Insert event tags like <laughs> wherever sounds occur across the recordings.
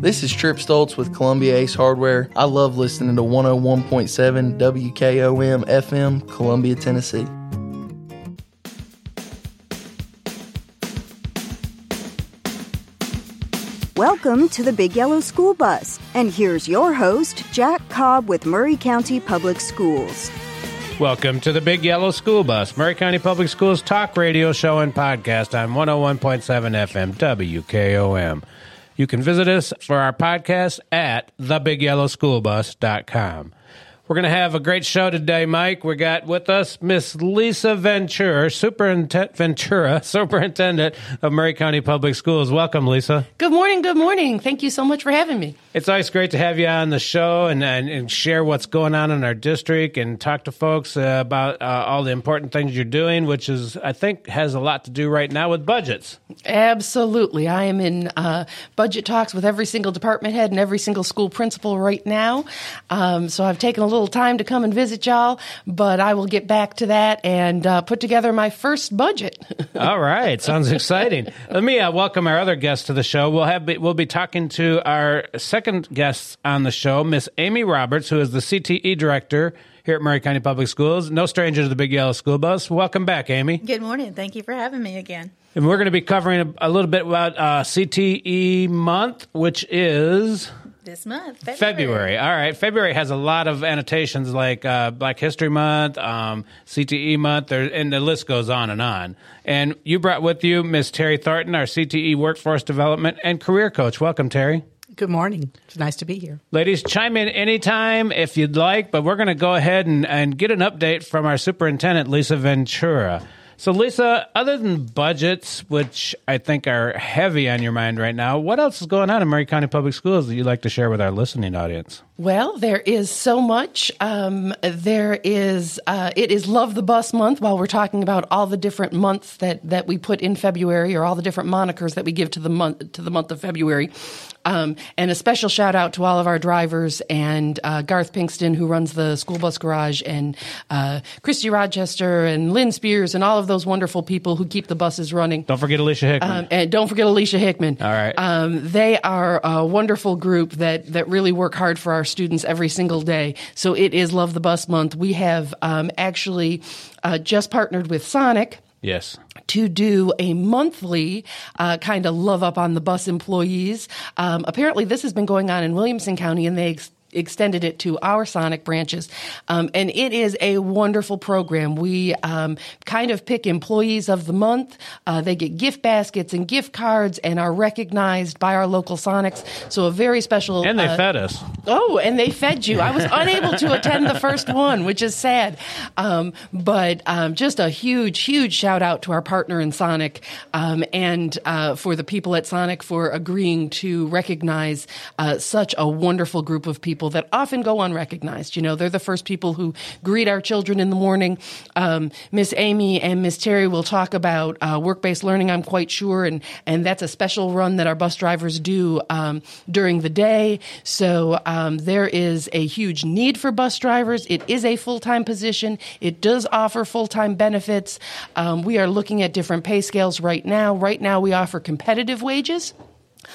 This is Trip Stoltz with Columbia Ace Hardware. I love listening to 101.7 WKOM FM, Columbia, Tennessee. Welcome to the Big Yellow School Bus. And here's your host, Jack Cobb with Maury County Public Schools. Welcome to the Big Yellow School Bus, Maury County Public Schools talk radio show and podcast on 101.7 FM WKOM. You can visit us for our podcast at thebigyellowschoolbus.com. We're going to have a great show today, Mike. We got with us Miss Lisa Ventura, Superintendent Ventura, <laughs> Superintendent of Maury County Public Schools. Welcome, Lisa. Good morning. Good morning. Thank you so much for having me. It's always great to have you on the show and, and, and share what's going on in our district and talk to folks uh, about uh, all the important things you're doing, which is, I think, has a lot to do right now with budgets. Absolutely. I am in uh, budget talks with every single department head and every single school principal right now. Um, so I've taken a little time to come and visit y'all, but I will get back to that and uh, put together my first budget. <laughs> all right. Sounds exciting. Let me uh, welcome our other guests to the show. We'll have we'll be talking to our second guest on the show, Miss Amy Roberts, who is the CTE director here at Maury County Public Schools. No stranger to the Big Yellow School Bus. Welcome back, Amy. Good morning. Thank you for having me again. And we're going to be covering a, a little bit about uh, CTE month, which is this month, February. February. All right. February has a lot of annotations like uh, Black History Month, um, CTE Month, there, and the list goes on and on. And you brought with you Miss Terry Thornton, our CTE Workforce Development and Career Coach. Welcome, Terry. Good morning. It's nice to be here. Ladies, chime in anytime if you'd like, but we're going to go ahead and, and get an update from our superintendent, Lisa Ventura. So, Lisa, other than budgets, which I think are heavy on your mind right now, what else is going on in Maury County Public Schools that you'd like to share with our listening audience? Well, there is so much. Um, there is uh, it is Love the Bus month. While we're talking about all the different months that, that we put in February, or all the different monikers that we give to the month to the month of February, um, and a special shout out to all of our drivers and uh, Garth Pinkston, who runs the school bus garage, and uh, Christy Rochester and Lynn Spears, and all of those wonderful people who keep the buses running. Don't forget Alicia Hickman. Um, and don't forget Alicia Hickman. All right. Um, they are a wonderful group that that really work hard for our students every single day. So it is Love the Bus Month. We have um, actually uh, just partnered with Sonic. Yes. To do a monthly uh, kind of love up on the bus employees. Um, apparently, this has been going on in Williamson County, and they ex- extended it to our Sonic branches. Um, and it is a wonderful program. We um, kind of pick employees of the month. Uh, they get gift baskets and gift cards and are recognized by our local Sonics. So a very special. And they uh, fed us. Oh, and they fed you. I was <laughs> unable to attend the first one, which is sad. Um, but um, just a huge, huge shout out to our partner in Sonic um, and uh, for the people at Sonic for agreeing to recognize uh, such a wonderful group of people that often go unrecognized. You know, they're the first people who greet our children in the morning. Um, Miss Amy and Miss Terry will talk about uh, work-based learning. I'm quite sure, and and that's a special run that our bus drivers do um, during the day. So um, there is a huge need for bus drivers. It is a full-time position. It does offer full-time benefits. Um, we are looking at different pay scales right now. Right now, we offer competitive wages.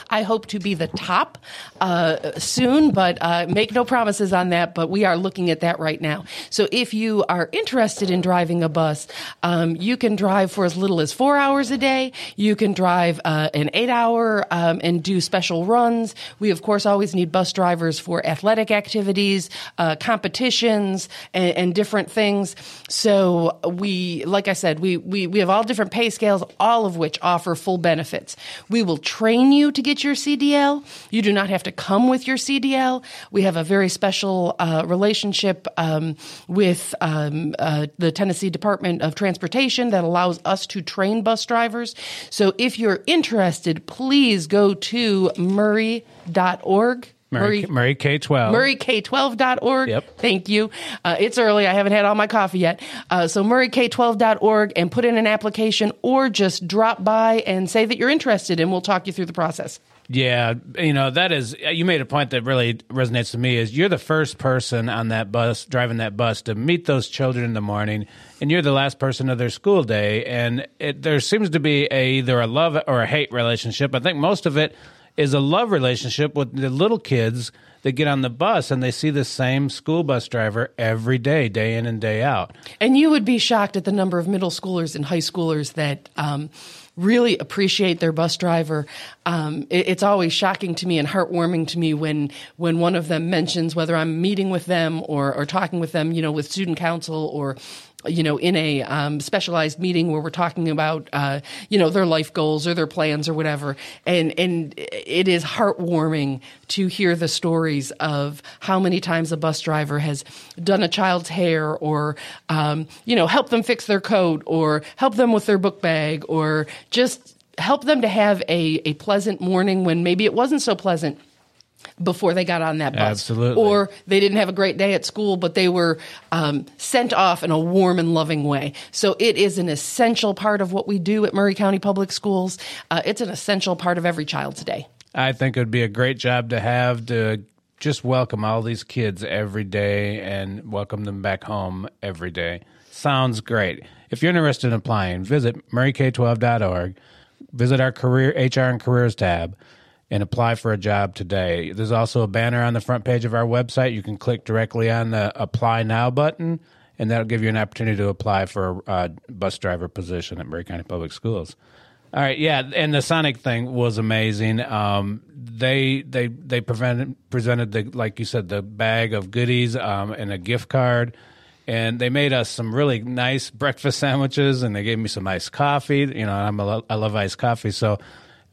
I hope to be the top uh, soon, but uh, make no promises on that. But we are looking at that right now. So if you are interested in driving a bus, um, you can drive for as little as four hours a day. You can drive uh, an eight hour um, and do special runs. We, of course, always need bus drivers for athletic activities, uh, competitions, and, and different things. So we, like I said, we, we, we have all different pay scales, all of which offer full benefits. We will train you to get your CDL. You do not have to come with your CDL. We have a very special uh, relationship um, with um, uh, the Tennessee Department of Transportation that allows us to train bus drivers. So if you're interested, please go to maury.org. Maury, Maury K12. MauryK12.org. Yep. Thank you. Uh, it's early. I haven't had all my coffee yet. Uh, so MauryK12.org and put in an application or just drop by and say that you're interested and we'll talk you through the process. Yeah, you know that is. You made a point that really resonates to me. Is you're the first person on that bus driving that bus to meet those children in the morning, and you're the last person of their school day. And it, there seems to be a either a love or a hate relationship. I think most of it is a love relationship with the little kids that get on the bus and they see the same school bus driver every day, day in and day out. And you would be shocked at the number of middle schoolers and high schoolers that um, really appreciate their bus driver. Um, it, it's always shocking to me and heartwarming to me when when one of them mentions whether I'm meeting with them or, or talking with them, you know, with student council or you know, in a um, specialized meeting where we're talking about, uh, you know, their life goals or their plans or whatever. And, and it is heartwarming to hear the stories of how many times a bus driver has done a child's hair or, um, you know, helped them fix their coat or help them with their book bag or just help them to have a, a pleasant morning when maybe it wasn't so pleasant before they got on that bus. Absolutely. Or they didn't have a great day at school, but they were um, sent off in a warm and loving way. So it is an essential part of what we do at Maury County Public Schools. Uh, it's an essential part of every child's day. I think it would be a great job to have to just welcome all these kids every day and welcome them back home every day. Sounds great. If you're interested in applying, visit mauryk12.org, visit our career HR and careers tab and apply for a job today. There's also a banner on the front page of our website. You can click directly on the apply now button, and that'll give you an opportunity to apply for a bus driver position at Maury County Public Schools. All right, yeah, and the Sonic thing was amazing. Um, they they they prevented, presented the like you said the bag of goodies um, and a gift card, and they made us some really nice breakfast sandwiches, and they gave me some iced coffee. You know, I'm a, I love iced coffee, so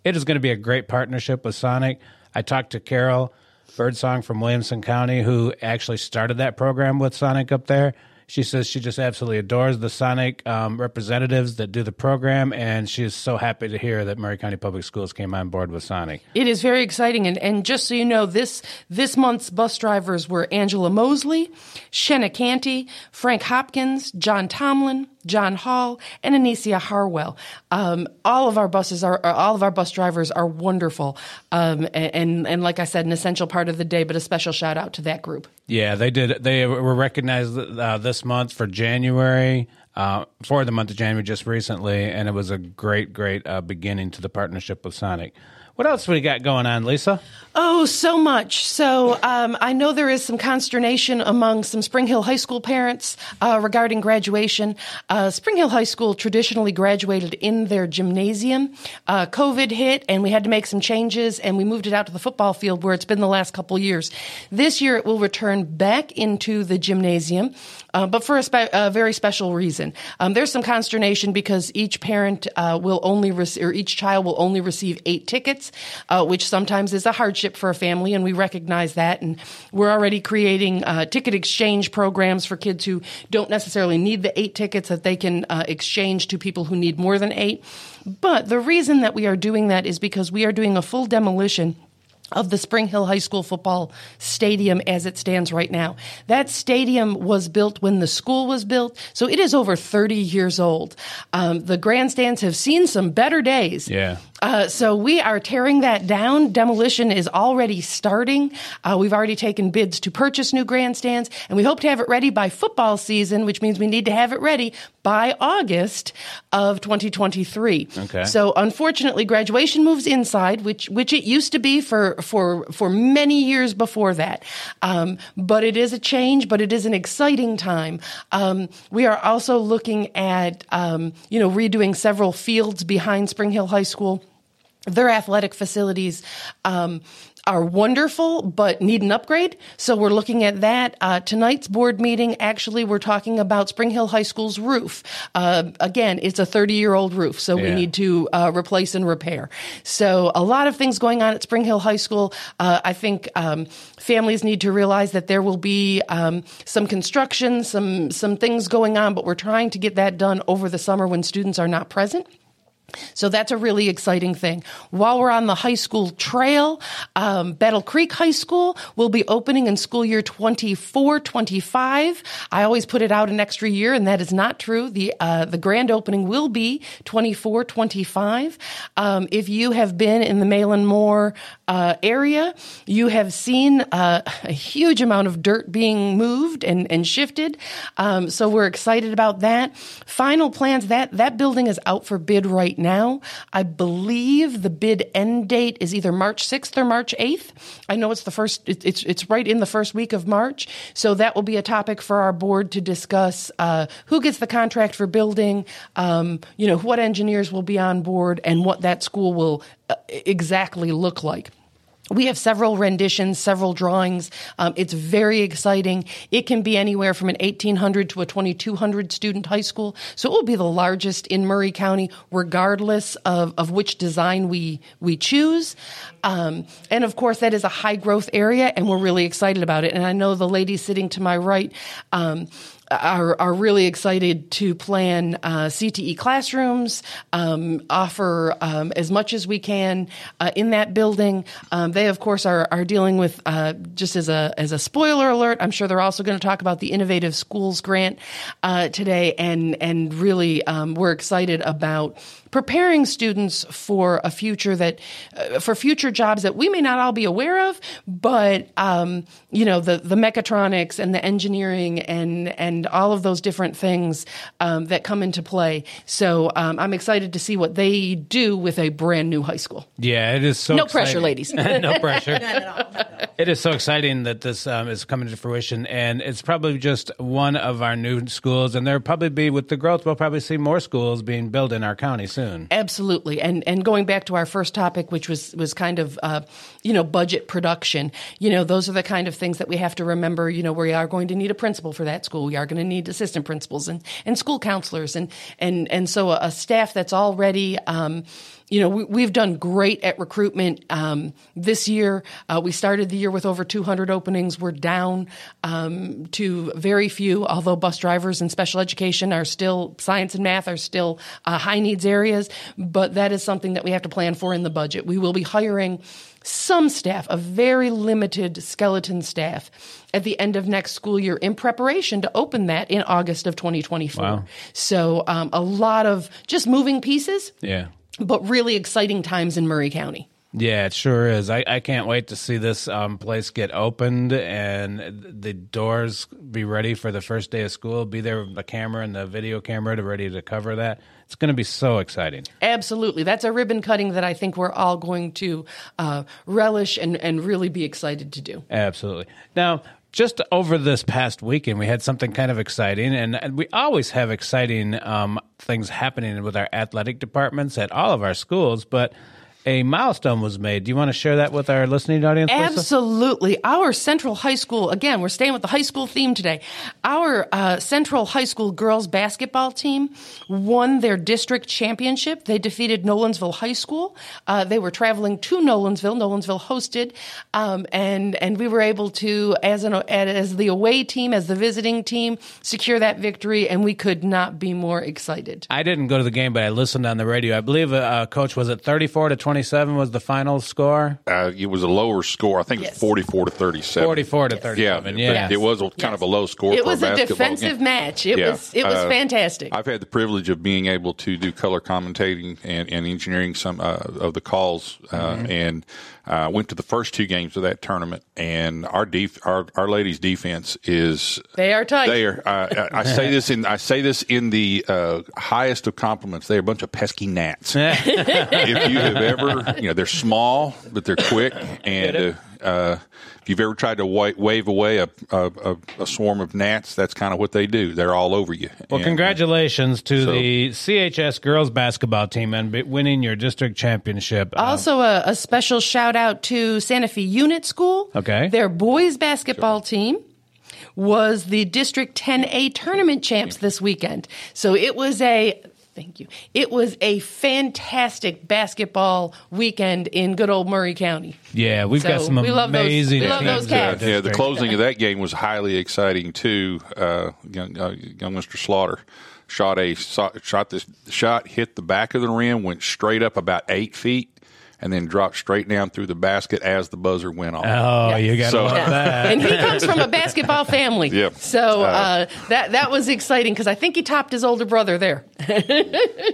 it is going to be a great partnership with Sonic. I talked to Carol Birdsong from Williamson County, who actually started that program with Sonic up there. She says she just absolutely adores the Sonic um, representatives that do the program, and she is so happy to hear that Maury County Public Schools came on board with Sonic. It is very exciting, and, and just so you know, this this month's bus drivers were Angela Mosley, Shenna Canty, Frank Hopkins, John Tomlin, John Hall, and Anicia Harwell. Um, all of our buses are, all of our bus drivers are wonderful, um, and, and, and like I said, an essential part of the day. But a special shout out to that group. Yeah, they did. They were recognized uh, this month for January. Uh, for the month of January just recently, and it was a great, great uh, beginning to the partnership with Sonic. What else we got going on, Lisa? Oh, so much. So um, I know there is some consternation among some Spring Hill High School parents uh, regarding graduation. Uh, Spring Hill High School traditionally graduated in their gymnasium. Uh, COVID hit, and we had to make some changes, and we moved it out to the football field where it's been the last couple years. This year, it will return back into the gymnasium. Uh, but for a, spe- a, very special reason. Um, there's some consternation because each parent uh, will only receive, or each child will only receive eight tickets, uh, which sometimes is a hardship for a family, and we recognize that. And we're already creating uh, ticket exchange programs for kids who don't necessarily need the eight tickets that they can uh, exchange to people who need more than eight. But the reason that we are doing that is because we are doing a full demolition of the Spring Hill High School football stadium as it stands right now. That stadium was built when the school was built, so it is over 30 years old. Um, the grandstands have seen some better days. Yeah. Uh, so we are tearing that down. Demolition is already starting. Uh, we've already taken bids to purchase new grandstands, and we hope to have it ready by football season, which means we need to have it ready by August of 2023. Okay. So unfortunately, graduation moves inside, which which it used to be for for for many years before that. Um, but it is a change, but it is an exciting time. Um, we are also looking at um, you know redoing several fields behind Spring Hill High School their athletic facilities um, are wonderful but need an upgrade. So we're looking at that. Uh, tonight's board meeting, actually, we're talking about Spring Hill High School's roof. Uh, again, it's a 30 year old roof, so yeah. we need to uh, replace and repair. So a lot of things going on at Spring Hill High School. Uh, I think um, families need to realize that there will be um, some construction, some some things going on, but we're trying to get that done over the summer when students are not present. So that's a really exciting thing. While we're on the high school trail, um, Battle Creek High School will be opening in school year 24 25. I always put it out an extra year, and that is not true. The, uh, the grand opening will be 24 25. Um, if you have been in the Mahlon Moore uh, area, you have seen uh, a huge amount of dirt being moved and, and shifted. Um, so we're excited about that. Final plans that that building is out for bid right now. I believe the bid end date is either March 6th or March 8th. I know it's the first, it's, it's right in the first week of March. So that will be a topic for our board to discuss uh, who gets the contract for building, um, you know, what engineers will be on board, and what that school will uh, exactly look like. We have several renditions, several drawings. Um, it's very exciting. It can be anywhere from an 1800 to a 2200 student high school. So it will be the largest in Maury County, regardless of, of which design we, we choose. Um, and of course, that is a high growth area, and we're really excited about it. And I know the lady sitting to my right, um, are, are really excited to plan uh, CTE classrooms, um, offer um, as much as we can uh, in that building. Um, they, of course, are, are dealing with uh, just as a as a spoiler alert. I'm sure they're also going to talk about the Innovative Schools Grant uh, today, and and really um, we're excited about preparing students for a future that uh, for future jobs that we may not all be aware of, but um, you know the the mechatronics and the engineering and and all of those different things um, that come into play. So um, I'm excited to see what they do with a brand new high school. Yeah, it is so. No exciting. pressure, ladies. <laughs> no pressure. <laughs> It is so exciting that this um, is coming to fruition, and it's probably just one of our new schools, and there'll probably be with the growth, we'll probably see more schools being built in our county soon. Absolutely, and and going back to our first topic, which was was kind of uh, you know budget production. You know, those are the kind of things that we have to remember. You know, we are going to need a principal for that school. We are going to need assistant principals and and school counselors, and and and so a, a staff that's already. Um, you know, we, have done great at recruitment um, this year. Uh, we started the year with over 200 openings. We're down um, to very few, although bus drivers and special education are still, science and math are still uh, high needs areas. But that is something that we have to plan for in the budget. We will be hiring some staff, a very limited skeleton staff, at the end of next school year in preparation to open that in August of 2024. Wow. So um, a lot of just moving pieces. Yeah but really exciting times in Maury County. Yeah, it sure is. I, I can't wait to see this um, place get opened and the doors be ready for the first day of school. Be there with the camera and the video camera to ready to cover that. It's going to be so exciting. Absolutely. That's a ribbon cutting that I think we're all going to uh, relish and, and really be excited to do. Absolutely. Now, just over this past weekend, we had something kind of exciting, and we always have exciting um, things happening with our athletic departments at all of our schools. But a milestone was made. Do you want to share that with our listening audience? Lisa? Absolutely. Our Central High School, again, we're staying with the high school theme today. Our uh, Central High School girls basketball team won their district championship. They defeated Nolensville High School. Uh, they were traveling to Nolensville. Nolensville hosted, um, and and we were able to, as an as the away team, as the visiting team, secure that victory, and we could not be more excited. I didn't go to the game, but I listened on the radio. I believe, uh, Coach, was it thirty-four to 20? 27 was the final score? Uh, it was a lower score. I think yes. it was 44 to 37. 44 to 37. Yeah, yeah. it was a, kind yes. of a low score. It was a, a defensive game. match. It yeah. was it was uh, fantastic. I've had the privilege of being able to do color commentating and, and engineering some uh, of the calls, uh, mm-hmm. and uh, went to the first two games of that tournament. And our def- our our ladies' defense is they are tight. They are. Uh, I say this in I say this in the highest of compliments. They're a bunch of pesky gnats. <laughs> if you have ever ever, you know, they're small, but they're quick. And uh, uh, if you've ever tried to wa- wave away a, a, a, swarm of gnats, that's kind of what they do. They're all over you. Well, and, congratulations to so, the CHS girls basketball team and winning your district championship. Um, also, a, a, special shout out to Santa Fe Unit School. Okay. Their boys basketball team was the District 10A tournament champs this weekend. So it was a Thank you. It was a fantastic basketball weekend in good old Maury County. Yeah, we've so got some we love amazing. Those, we love those cats. Yeah, the closing of that game was highly exciting too. Uh, young, uh, young Mr. Slaughter shot a shot this shot hit the back of the rim, went straight up about eight feet, and then dropped straight down through the basket as the buzzer went off. Oh, yeah. you got so, love that. and he comes from a <laughs> basketball family. Yep. So uh, uh, that that was exciting because I think he topped his older brother there. <laughs>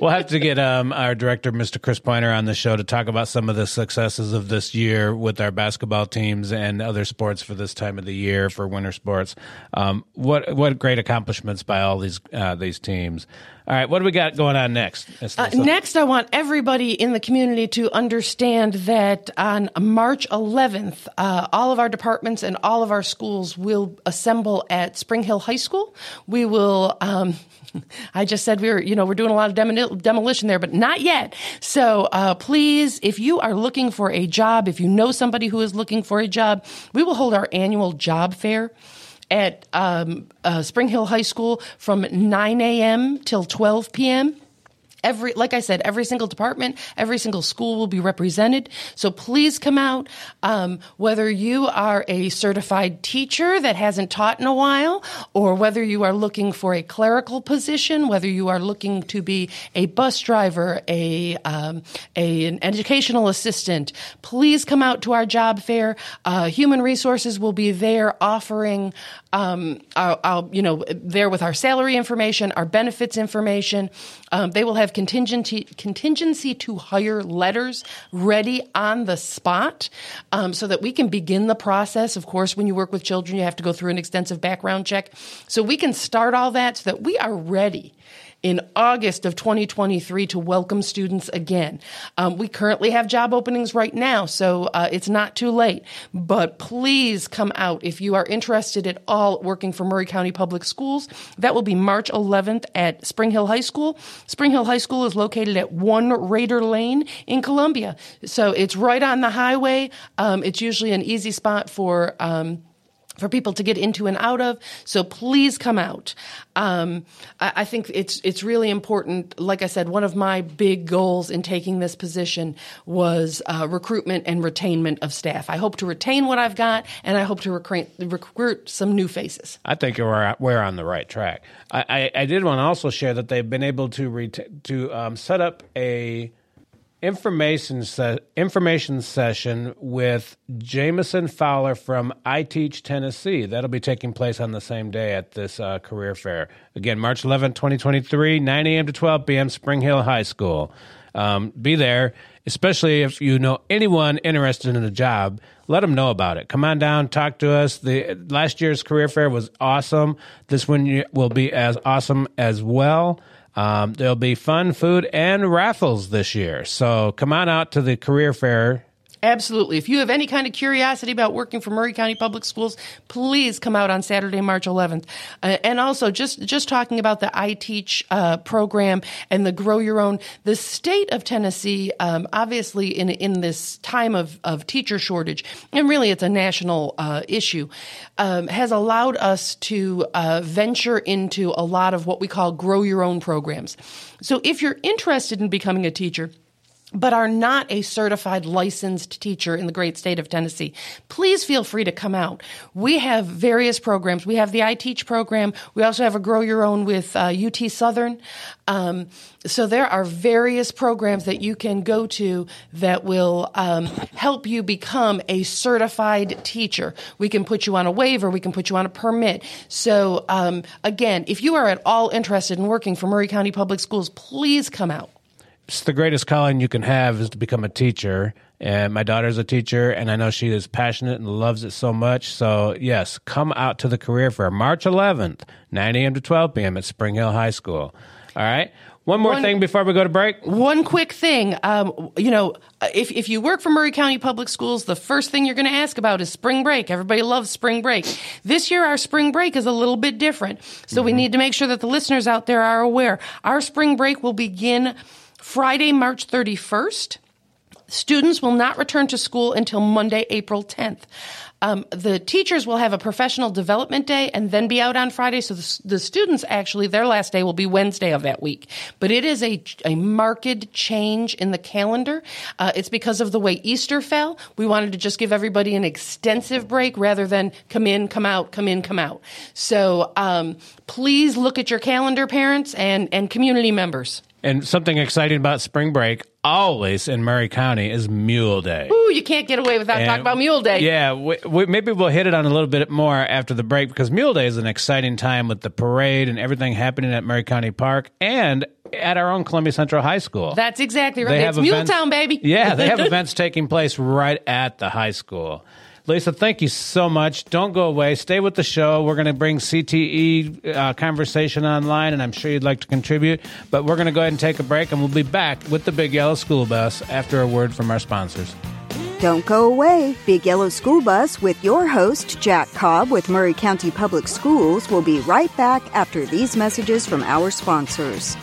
we'll have to get um, our director, Mr. Chris Pointer, on the show to talk about some of the successes of this year with our basketball teams and other sports for this time of the year for winter sports. Um, what what great accomplishments by all these uh, these teams. All right, what do we got going on next? Uh, next, I want everybody in the community to understand that on March 11th, uh, all of our departments and all of our schools will assemble at Spring Hill High School. We will. Um, <laughs> I just said we were, you know, we're doing a lot of demolition there, but not yet. So uh, please, if you are looking for a job, if you know somebody who is looking for a job, we will hold our annual job fair at um, uh, Spring Hill High School from 9 a.m. till 12 p.m every like i said every single department every single school will be represented. So please come out. Um, whether you are a certified teacher that hasn't taught in a while or whether you are looking for a clerical position whether you are looking to be a bus driver a, um, a an educational assistant please come out to our job fair. Uh, human resources will be there offering um, our, our, you know there with our salary information our benefits information um, they will have contingency contingency to hire letters ready on the spot, um, so that we can begin the process. Of course, when you work with children, you have to go through an extensive background check, so we can start all that so that we are ready in August of 2023 to welcome students again. Um, we currently have job openings right now, so uh, it's not too late. But please come out if you are interested at all working for Maury County Public Schools. That will be March 11th at Spring Hill High School. Spring Hill High School is located at 1 Raider Lane in Columbia. So it's right on the highway. Um, it's usually an easy spot for. Um, for people to get into and out of. So please come out. Um, I, I, think it's it's really important. Like I said, one of my big goals in taking this position was uh, recruitment and retainment of staff. I hope to retain what I've got, and I hope to recruit, recruit some new faces. I think we're we're on the right track. I, I, I did want to also share that they've been able to to um, set up a information se- information session with Jameson Fowler from I Teach Tennessee. That'll be taking place on the same day at this uh, career fair. Again, March 11, 2023, 9 a.m. to 12 p.m., Spring Hill High School. Um, be there, especially if you know anyone interested in a job. Let them know about it. Come on down, talk to us. The last year's career fair was awesome. This one will be as awesome as well. Um, there'll be fun, food, and raffles this year. So come on out to the career fair Absolutely. If you have any kind of curiosity about working for Maury County Public Schools, please come out on Saturday, March 11th. Uh, and also, just just talking about the I Teach uh, program and the Grow Your Own. The state of Tennessee, um, obviously, in in this time of of teacher shortage, and really it's a national uh, issue, um, has allowed us to uh, venture into a lot of what we call Grow Your Own programs. So, if you're interested in becoming a teacher but are not a certified licensed teacher in the great state of Tennessee, please feel free to come out. We have various programs. We have the I Teach program. We also have a Grow Your Own with uh, UT Southern. Um, so there are various programs that you can go to that will um, help you become a certified teacher. We can put you on a waiver. We can put you on a permit. So um, again, if you are at all interested in working for Maury County Public Schools, please come out it's the greatest calling you can have is to become a teacher. And my daughter's a teacher, and I know she is passionate and loves it so much. So, yes, come out to the career fair March 11th, 9 a.m. to 12 p.m. at Spring Hill High School. All right. One more one, thing before we go to break. One quick thing. Um, you know, if, if you work for Maury County Public Schools, the first thing you're going to ask about is spring break. Everybody loves spring break. This year, our spring break is a little bit different. So mm-hmm. we need to make sure that the listeners out there are aware. Our spring break will begin Friday, March 31st. Students will not return to school until Monday, April 10th. Um, the teachers will have a professional development day and then be out on Friday. So the, the, students actually, their last day will be Wednesday of that week. But it is a, a marked change in the calendar. Uh, it's because of the way Easter fell. We wanted to just give everybody an extensive break rather than come in, come out, come in, come out. So um, please look at your calendar, parents and, and community members. And something exciting about spring break, always in Maury County, is Mule Day. Ooh, you can't get away without And- talking about Mule Day. Yeah, we, we, maybe we'll hit it on a little bit more after the break because Mule Day is an exciting time with the parade and everything happening at Maury County Park and at our own Columbia Central High School. That's exactly right. They It's have events- Muletown, baby. Yeah, they have <laughs> events taking place right at the high school. Lisa, thank you so much. Don't go away. Stay with the show. We're going to bring CTE uh, conversation online, and I'm sure you'd like to contribute. But we're going to go ahead and take a break, and we'll be back with the Big Yellow School Bus after a word from our sponsors. Don't go away. Big Yellow School Bus with your host, Jack Cobb with Maury County Public Schools, will be right back after these messages from our sponsors.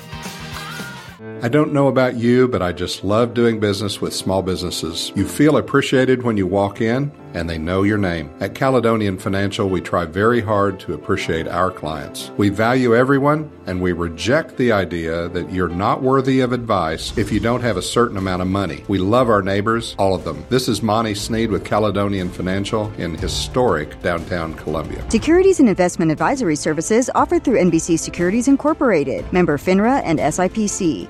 I don't know about you, but I just love doing business with small businesses. You feel appreciated when you walk in, and they know your name. At Caledonian Financial, we try very hard to appreciate our clients. We value everyone, and we reject the idea that you're not worthy of advice if you don't have a certain amount of money. We love our neighbors, all of them. This is Monty Sneed with Caledonian Financial in historic downtown Columbia. Securities and investment advisory services offered through NBC Securities Incorporated, member FINRA and SIPC.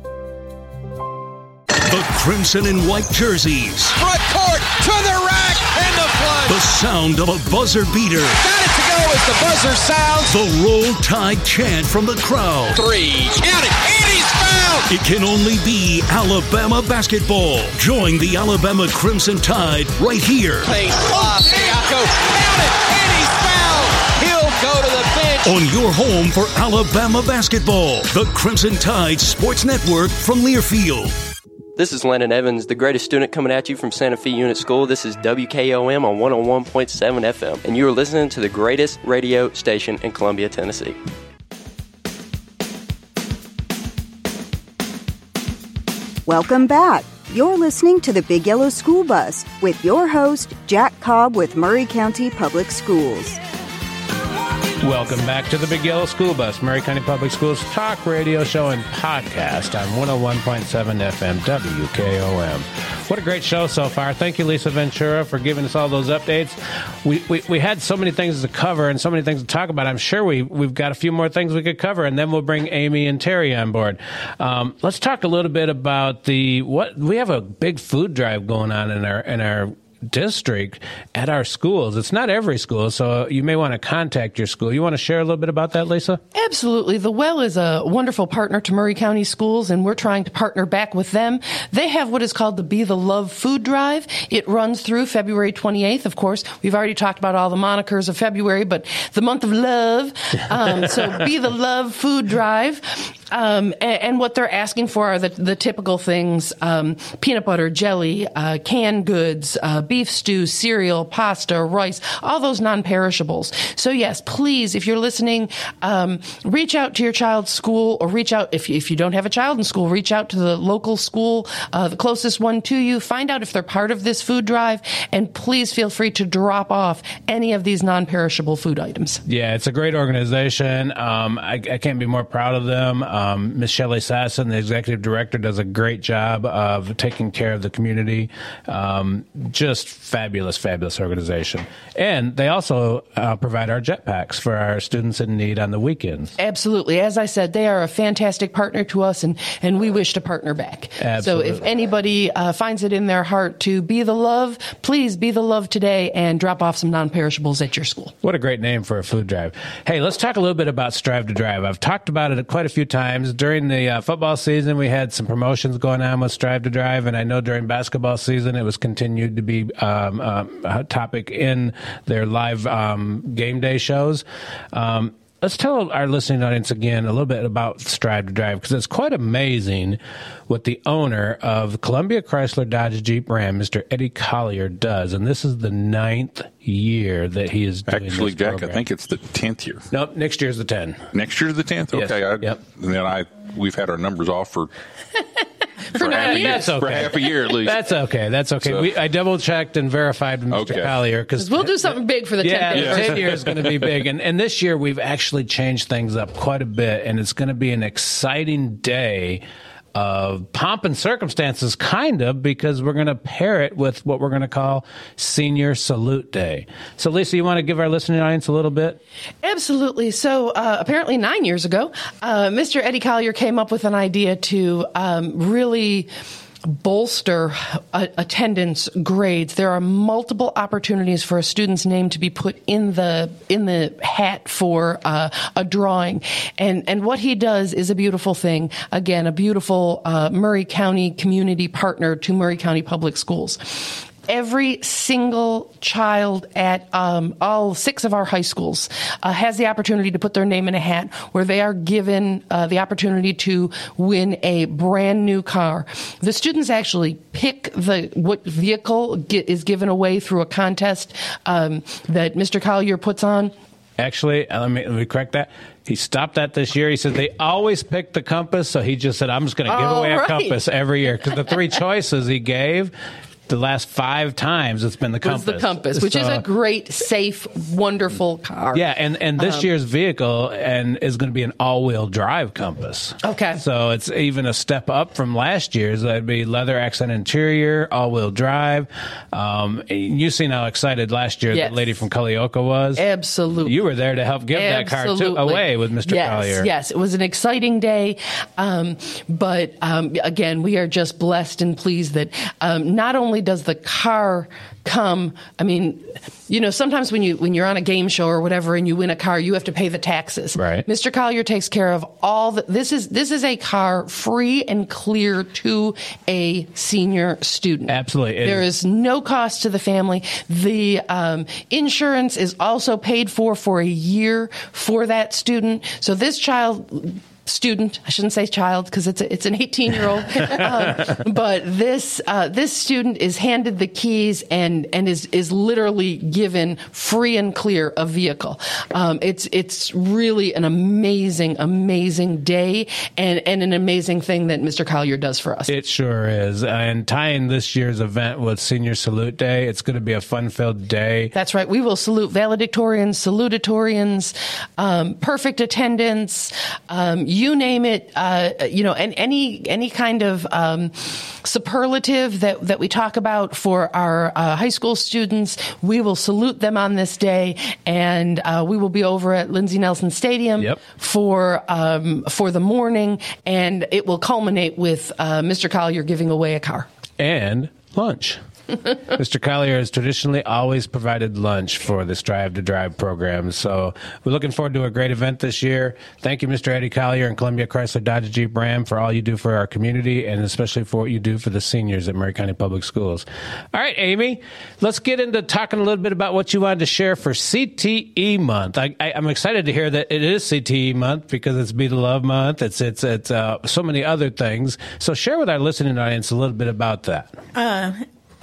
Crimson and white jerseys. Front court to the rack and the flush. The sound of a buzzer beater. Got it to go as the buzzer sounds. The roll tide chant from the crowd. Three. Count it. And he's fouled. It can only be Alabama basketball. Join the Alabama Crimson Tide right here. Pace off. Count it. And he's fouled. He'll go to the bench. On your home for Alabama basketball. The Crimson Tide Sports Network from Learfield. This is Lennon Evans, the greatest student coming at you from Santa Fe Unit School. This is WKOM on 101.7 FM, and you are listening to the greatest radio station in Columbia, Tennessee. Welcome back. You're listening to the Big Yellow School Bus with your host, Jack Cobb with Maury County Public Schools. Welcome back to the Big Yellow School Bus, Maury County Public Schools talk radio show and podcast on 101.7 FM WKOM. What a great show so far. Thank you, Lisa Ventura, for giving us all those updates. We, we, we had so many things to cover and so many things to talk about. I'm sure we, we've got a few more things we could cover, and then we'll bring Amy and Terry on board. Um, let's talk a little bit about the what we have a big food drive going on in our in our district at our schools. It's not every school, so you may want to contact your school. You want to share a little bit about that, Lisa? Absolutely. The Well is a wonderful partner to Maury County Schools, and we're trying to partner back with them. They have what is called the Be the Love Food Drive. It runs through February 28th. Of course, we've already talked about all the monikers of February, but the month of love. Um, <laughs> so Be the Love Food Drive. Um, and, and, what they're asking for are the, the typical things um, peanut butter, jelly, uh, canned goods, uh, beef stew, cereal, pasta, rice, all those non perishables. So, yes, please, if you're listening, um, reach out to your child's school or reach out, if, if you don't have a child in school, reach out to the local school, uh, the closest one to you. Find out if they're part of this food drive, and please feel free to drop off any of these non perishable food items. Yeah, it's a great organization. Um, I, I, can't be more proud of them. Um, Miss Shelley Sasson, the executive director, does a great job of taking care of the community. Um, just fabulous, fabulous organization. And they also uh, provide our jetpacks for our students in need on the weekends. Absolutely. As I said, they are a fantastic partner to us, and, and we wish to partner back. Absolutely. So if anybody uh, finds it in their heart to be the love, please be the love today and drop off some non perishables at your school. What a great name for a food drive. Hey, let's talk a little bit about Strive to Drive. I've talked about it quite a few times. During the uh, football season, we had some promotions going on with Strive to Drive, and I know during basketball season, it was continued to be um, uh, topic in their live um, game day shows. Um, let's tell our listening audience again a little bit about Strive to Drive because it's quite amazing what the owner of Columbia Chrysler Dodge Jeep Ram, Mr. Eddie Collier, does. And this is the ninth year that he is doing Actually, Jack, program. I think it's the tenth year. Nope, next year's the 10. Next year's the tenth. Yes. Okay. I, Yep. And then I we've had our numbers off for <laughs> For half a year. That's okay. For half a year at least. That's okay. That's okay. So- we, I double checked and verified with Mr. Okay. Collier because We'll do something big for the 10th Yeah, anniversary. 10 years <laughs> is going to be big. And, and this year, we've actually changed things up quite a bit, and it's going to be an exciting day of pomp and circumstances, kind of, because we're going to pair it with what we're going to call Senior Salute Day. So, Lisa, you want to give our listening audience a little bit? Absolutely. So, uh, apparently, nine years ago, uh, Mr. Eddie Collier came up with an idea to um, really bolster uh, attendance grades. There are multiple opportunities for a student's name to be put in the in the hat for uh, a drawing. And and what he does is a beautiful thing. Again a beautiful uh, Maury County community partner to Maury County Public Schools every single child at um, all six of our high schools uh, has the opportunity to put their name in a hat where they are given uh, the opportunity to win a brand new car. The students actually pick the what vehicle get, is given away through a contest um, that Mr. Collier puts on. Actually, uh, let me, let me correct that. He stopped that this year. He said they always pick the compass, so he just said, I'm just going to give All away a compass every year. Because the three <laughs> choices he gave, the last five times, it's been the compass. the compass, which is a great, safe, wonderful car. Yeah, and, and this Um, year's vehicle and is going to be an all-wheel drive compass. Okay. So it's even a step up from last year's. That'd be leather accent interior, all-wheel drive. Um, you've seen how excited last year Yes. the lady from Culleoka was. Absolutely. You were there to help give that car to, away with Mr. yes, Collier. Yes, it was an exciting day. Um, but um, again, we are just blessed and pleased that um, not only does the car come, I mean, you know, sometimes when you when you're on a game show or whatever and you win a car, you have to pay the taxes. Right. Mr. Collier takes care of all the this is this is a car free and clear to a senior student. Absolutely. It There is- is no cost to the family. The um, insurance is also paid for for a year for that student. So this child. Student, I shouldn't say child because it's a, it's an 18 year old, <laughs> um, but this uh, this student is handed the keys and and is is literally given free and clear a vehicle. Um, it's it's really an amazing amazing day and and an amazing thing that Mr. Collier does for us. It sure is. And tying this year's event with Senior Salute Day, it's going to be a fun-filled day. That's right. We will salute valedictorians, salutatorians, um, perfect attendance, um, you name it. Uh, you know, and any any kind of um, superlative that that we talk about for our uh, high school students, we will salute them on this day, and uh, we will be over at Lindsey Nelson Stadium Yep. for um, for the morning, and it will culminate with uh, Mr. Collier giving away a car. And lunch. Mr. Collier has traditionally always provided lunch for the Strive to Drive program. So we're looking forward to a great event this year. Thank you, Mr. Eddie Collier and Columbia Chrysler Dodge Jeep Ram for all you do for our community and especially for what you do for the seniors at Maury County Public Schools. All right, Amy, let's get into talking a little bit about what you wanted to share for CTE month. I, am excited to hear that it is CTE month because it's Be the Love month. It's, it's, it's, uh, so many other things. So share with our listening audience a little bit about that. Uh,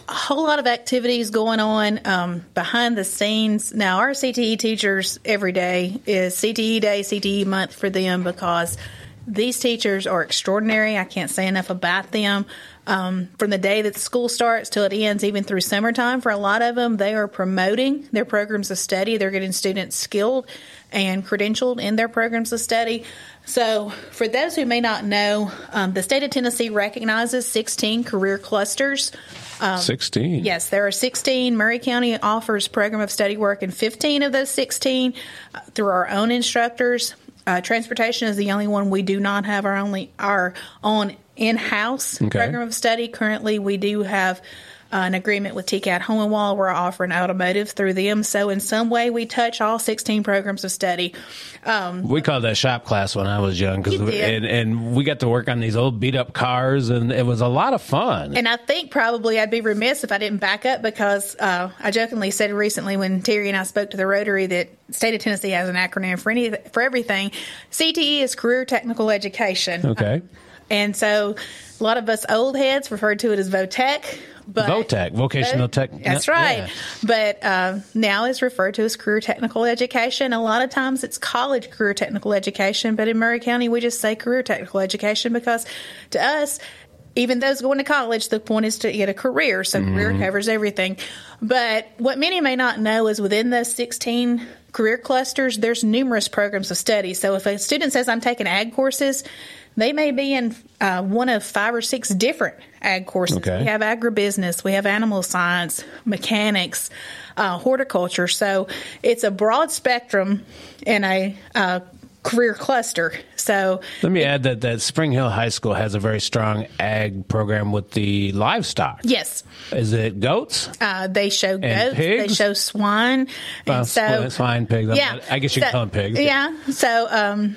a whole lot of activities going on um, behind the scenes. Now, our CTE teachers every day is CTE Day, CTE month for them because these teachers are extraordinary. I can't say enough about them. Um, from the day that school starts till it ends, even through summertime, for a lot of them, they are promoting their programs of study. They're getting students skilled and credentialed in their programs of study. So, for those who may not know, um, the state of Tennessee recognizes 16 career clusters. Um, 16? Yes, there are 16. Maury County offers program of study work in 15 of those 16 uh, through our own instructors. Uh, transportation is the only one we do not have our only our own in-house okay. program of study. Currently, we do have uh, an agreement with TCAT Hohenwald. We're offering automotive through them. So in some way, we touch all 16 programs of study. Um, we called that shop class when I was young, cause we, and, and we got to work on these old beat up cars, and it was a lot of fun. And I think probably I'd be remiss if I didn't back up because uh, I jokingly said recently when Terry and I spoke to the Rotary that state of Tennessee has an acronym for any for everything. CTE is Career Technical Education. Okay. And so a lot of us old heads referred to it as VOTEC. But VOTEC, vocational tech. That's right. Yeah. But uh, now it's referred to as career technical education. A lot of times it's college career technical education, but in Maury County we just say career technical education because to us, even those going to college, the point is to get a career. So mm-hmm. career covers everything. But what many may not know is within those 16 career clusters, there's numerous programs of study. So if a student says, I'm taking ag courses, they may be in uh, one of five or six different ag courses. Okay. We have agribusiness, we have animal science, mechanics, uh, horticulture. So it's a broad spectrum in a uh, career cluster. So let me it, add that that Spring Hill High School has a very strong ag program with the livestock. Yes. Is it goats? Uh, they show goats. Pigs? They show swine. Well, and so swine, pigs. Yeah. I guess you so, can call them pigs. Yeah. So um,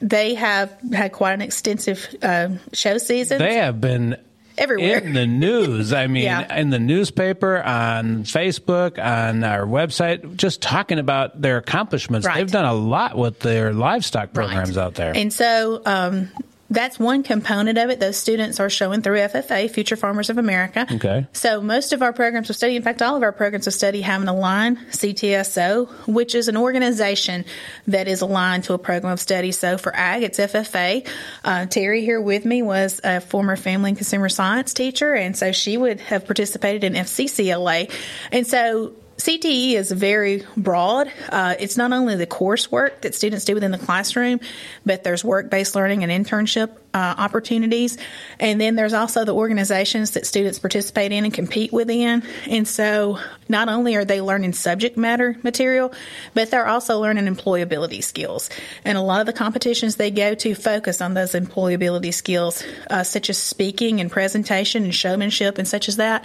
they have had quite an extensive uh, show season. They have been everywhere in the news. I mean, yeah. in the newspaper, on Facebook, on our website, just talking about their accomplishments. Right. They've done a lot with their livestock programs right. out there. And so, um, that's one component of it. Those students are showing through FFA, Future Farmers of America. Okay. So most of our programs of study, in fact, all of our programs of study have an aligned CTSO, which is an organization that is aligned to a program of study. So for ag, it's FFA. Uh, Terry here with me was a former family and consumer science teacher, and so she would have participated in FCCLA. And so CTE is very broad. Uh, it's not only the coursework that students do within the classroom, but there's work based learning and internship uh, opportunities. And then there's also the organizations that students participate in and compete within. And so not only are they learning subject matter material, but they're also learning employability skills. And a lot of the competitions they go to focus on those employability skills, uh, such as speaking and presentation and showmanship and such as that.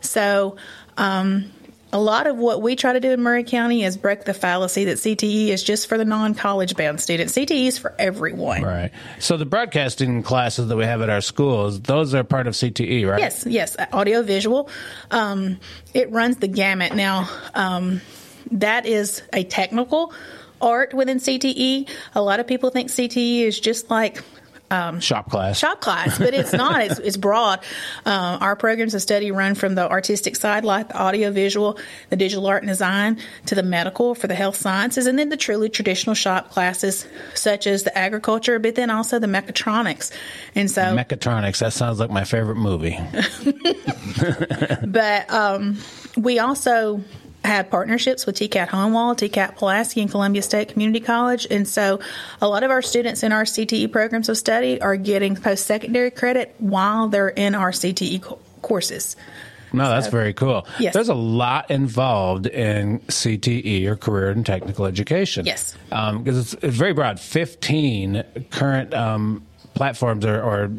So, um, a lot of what we try to do in Maury County is break the fallacy that CTE is just for the non college bound students. CTE is for everyone. Right. So the broadcasting classes that we have at our schools, those are part of CTE, right? Yes, yes. Audio visual. Um, it runs the gamut. Now, um, that is a technical art within CTE. A lot of people think CTE is just like um, shop class. Shop class, but it's not. it's, it's broad. Uh, our programs of study run from the artistic side, like the audio visual, the digital art and design, to the medical for the health sciences, and then the truly traditional shop classes, such as the agriculture, but then also the mechatronics. And so, mechatronics. That sounds like my favorite movie. <laughs> but um, we also have partnerships with TCAT Hohenwald, TCAT Pulaski, and Columbia State Community College. And so a lot of our students in our CTE programs of study are getting post secondary credit while they're in our CTE co- courses. No, that's so, very cool. Yes. There's a lot involved in CTE or career and technical education. Yes. Because um, it's, it's, very broad 15 current um, platforms or, or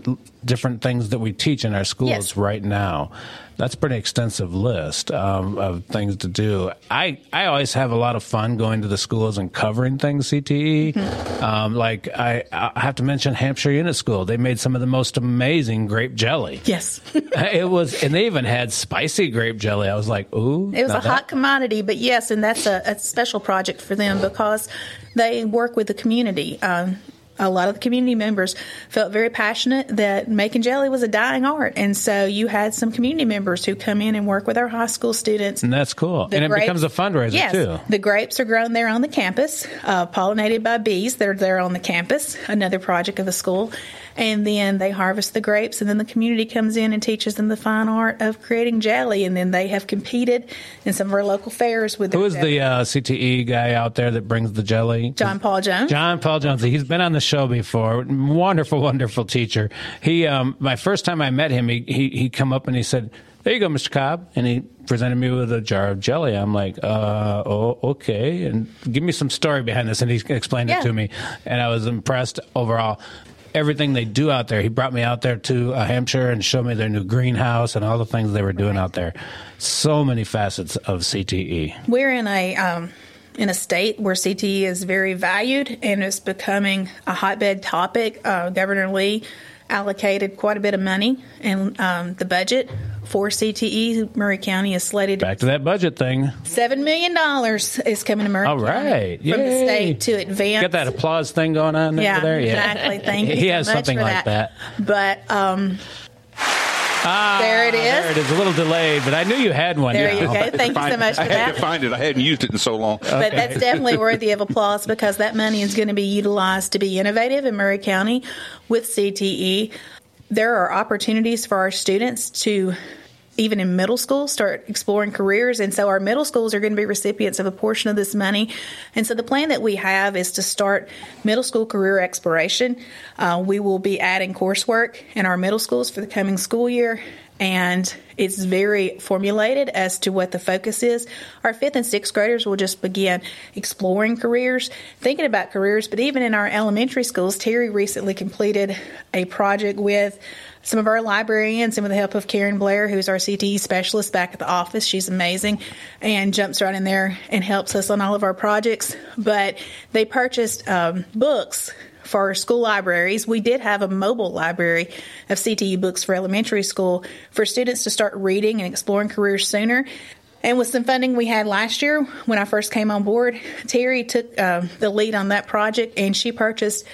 different things that we teach in our schools Yes. right now. That's a pretty extensive list um, of things to do. I, I always have a lot of fun going to the schools and covering things CTE. Um, like I, I have to mention Hampshire Unit School. They made some of the most amazing grape jelly. Yes. <laughs> it was, and they even had spicy grape jelly. I was like, ooh, It was a that- hot commodity, but yes, and that's a, a special project for them because they work with the community. Um, a lot of the community members felt very passionate that making jelly was a dying art, and so you had some community members who come in and work with our high school students. And that's cool. The and it grapes- becomes a fundraiser yes, too. The grapes are grown there on the campus, uh, pollinated by bees that are there on the campus, another project of the school. And then they harvest the grapes, and then the community comes in and teaches them the fine art of creating jelly. And then they have competed in some of our local fairs with Who jelly. the uh, CTE guy out there that brings the jelly? John Paul Jones. John Paul Jones. He's been on the show before. Wonderful, wonderful teacher. He, um, my first time I met him, he, he he come up and he said, "There you go, Mr. Cobb," and he presented me with a jar of jelly. I'm like, uh, oh, okay, and give me some story behind this. And he explained Yeah. it to me, and I was impressed overall. Everything they do out there. He brought me out there to uh, Hampshire and showed me their new greenhouse and all the things they were doing out there. So many facets of. CTE. We're in a um, in a state where CTE is very valued and it's becoming a hotbed topic. Uh, Governor Lee allocated quite a bit of money in um, the budget for CTE. Maury County is slated Back to that budget thing. seven million dollars is coming to Maury All right, County from the Yay. state to advance. Get that applause thing going on Yeah, over there. Yeah, exactly. Thank <laughs> you He so has much something for like that. that. But um, Ah, there it is. There it is. A little delayed, but I knew you had one. There Yeah. you go. Thank you so much for I had that. to find it. I hadn't used it in so long. But that's definitely worthy of applause because that money is going to be utilized to be innovative in Maury County with CTE. There are opportunities for our students to, even in middle school, start exploring careers. And so our middle schools are going to be recipients of a portion of this money. And so the plan that we have is to start middle school career exploration. Uh, we will be adding coursework in our middle schools for the coming school year and it's very formulated as to what the focus is. Our fifth and sixth graders will just begin exploring careers, thinking about careers, but even in our elementary schools, Terry recently completed a project with some of our librarians and with the help of Karen Blair, who's our CTE specialist back at the office. She's amazing and jumps right in there and helps us on all of our projects. But they purchased um, books for school libraries. We did have a mobile library of CTE books for elementary school for students to start reading and exploring careers sooner. And with some funding we had last year when I first came on board, Terry took um, the lead on that project and she purchased.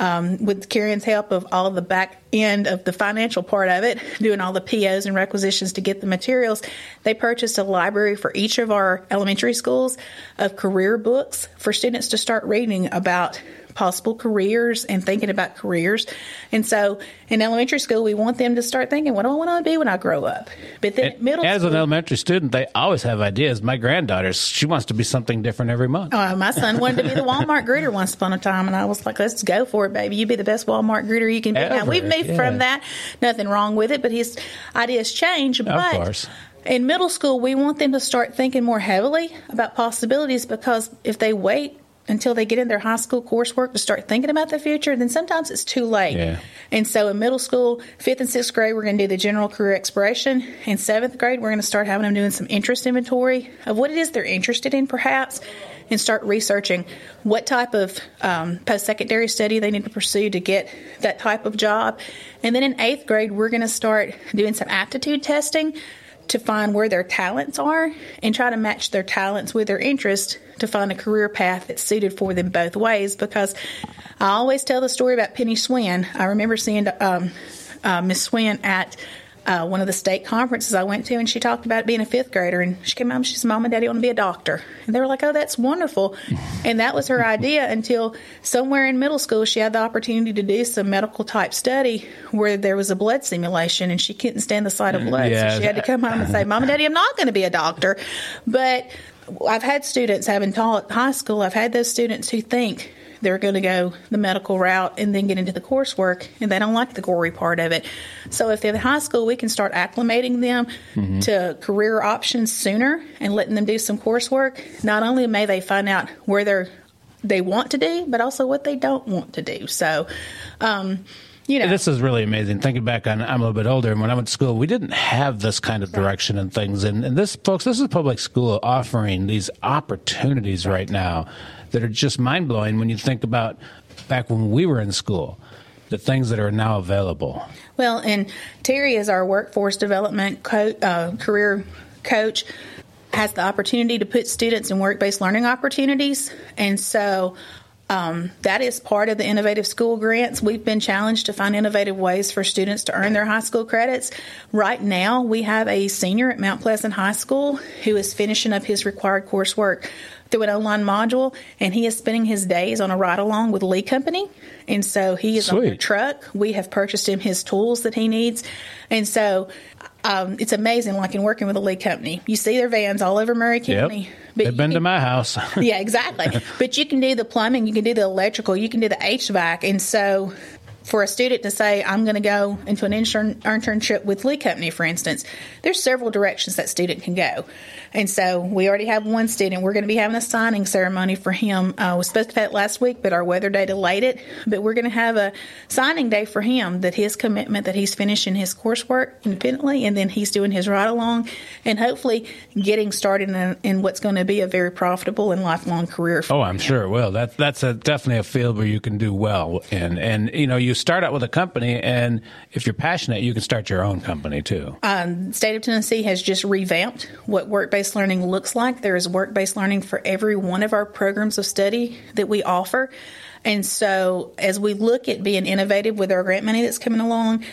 Um, with Karen's help of all the back end of the financial part of it, doing all the POs and requisitions to get the materials, they purchased a library for each of our elementary schools of career books for students to start reading about possible careers and thinking about careers. And so in elementary school, we want them to start thinking, what do I want to be when I grow up? But then at middle As school, an elementary student, they always have ideas. My granddaughter, she wants to be something different every month. Uh, my son wanted to be the <laughs> Walmart greeter once upon a time, and I was like, "Let's go for it, baby! You be the best Walmart greeter you can be." Now we've moved yeah. from that. Nothing wrong with it, but his ideas change. But course. in middle school, we want them to start thinking more heavily about possibilities because if they wait until they get in their high school coursework to start thinking about the future, then sometimes it's too late. Yeah. And so in middle school, fifth and sixth grade, we're going to do the general career exploration. In seventh grade, we're going to start having them doing some interest inventory of what it is they're interested in, perhaps, and start researching what type of um, post secondary study they need to pursue to get that type of job. And then in eighth grade, we're going to start doing some aptitude testing to find where their talents are and try to match their talents with their interest to find a career path that's suited for them both ways because I always tell the story about Penny Swin. I remember seeing um, uh, Miss Swin at uh, one of the state conferences I went to, and she talked about being a fifth grader. And she came home, she said, Mom and Daddy want to be a doctor. And they were like, Oh, that's wonderful. And that was her idea until somewhere in middle school, she had the opportunity to do some medical type study where there was a blood simulation, and she couldn't stand the sight of blood. Yeah. So she had to come home and say, Mom and Daddy, I'm not going to be a doctor. But I've had students, having taught high school, I've had those students who think they're going to go the medical route and then get into the coursework, and they don't like the gory part of it. So if they're in high school, we can start acclimating them Mm-hmm. to career options sooner and letting them do some coursework. Not only may they find out where they're they want to do, but also what they don't want to do. So, um, you know, this is really amazing. Thinking back on, I'm a little bit older, and when I went to school, we didn't have this kind of direction and things. And, and this, folks, this is public school offering these opportunities right now that are just mind blowing when you think about back when we were in school, the things that are now available. Well, and Terry is our workforce development co- uh, career coach has the opportunity to put students in work-based learning opportunities and so um, that is part of the innovative school grants. We've been challenged to find innovative ways for students to earn their high school credits. Right now, we have a senior at Mount Pleasant High School who is finishing up his required coursework through an online module, and he is spending his days on a ride along with Lee Company. And so he is Sweet. on their truck. We have purchased him his tools that he needs. And so um, it's amazing, like in working with a Lee Company. You see their vans all over Maury County. Yep. But They've been can, to my house. <laughs> yeah, exactly. But you can do the plumbing, you can do the electrical, you can do the HVAC. And so for a student to say, I'm going to go into an intern- internship with Lee Company, for instance, there's several directions that student can go. And so we already have one student. We're going to be having a signing ceremony for him. Uh, was supposed to have it last week, but our weather day delayed it. But we're going to have a signing day for him that his commitment that he's finishing his coursework independently and then he's doing his ride along and hopefully getting started in, in what's going to be a very profitable and lifelong career. oh, I'm him. sure it will. That, that's a, definitely a field where you can do well. And, and, you know, you start out with a company and if you're passionate, you can start your own company too. Um, state of Tennessee has just revamped what work-based based learning looks like. There is work based learning for every one of our programs of study that we offer. And so, as we look at being innovative with our grant money that's coming along,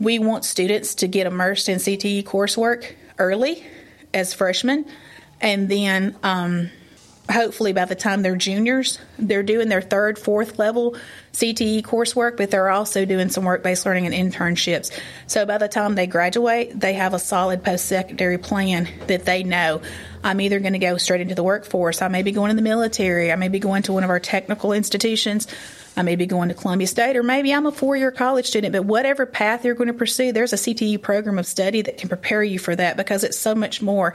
we want students to get immersed in CTE coursework early as freshmen. And then um, hopefully by the time they're juniors, they're doing their third, fourth level CTE coursework, but they're also doing some work based learning and internships. So by the time they graduate, they have a solid post secondary plan that they know. I'm either going to go straight into the workforce, I may be going to the military, I may be going to one of our technical institutions. I may be going to Columbia State, or maybe I'm a four year college student, but whatever path you're going to pursue, there's a CTE program of study that can prepare you for that because it's so much more.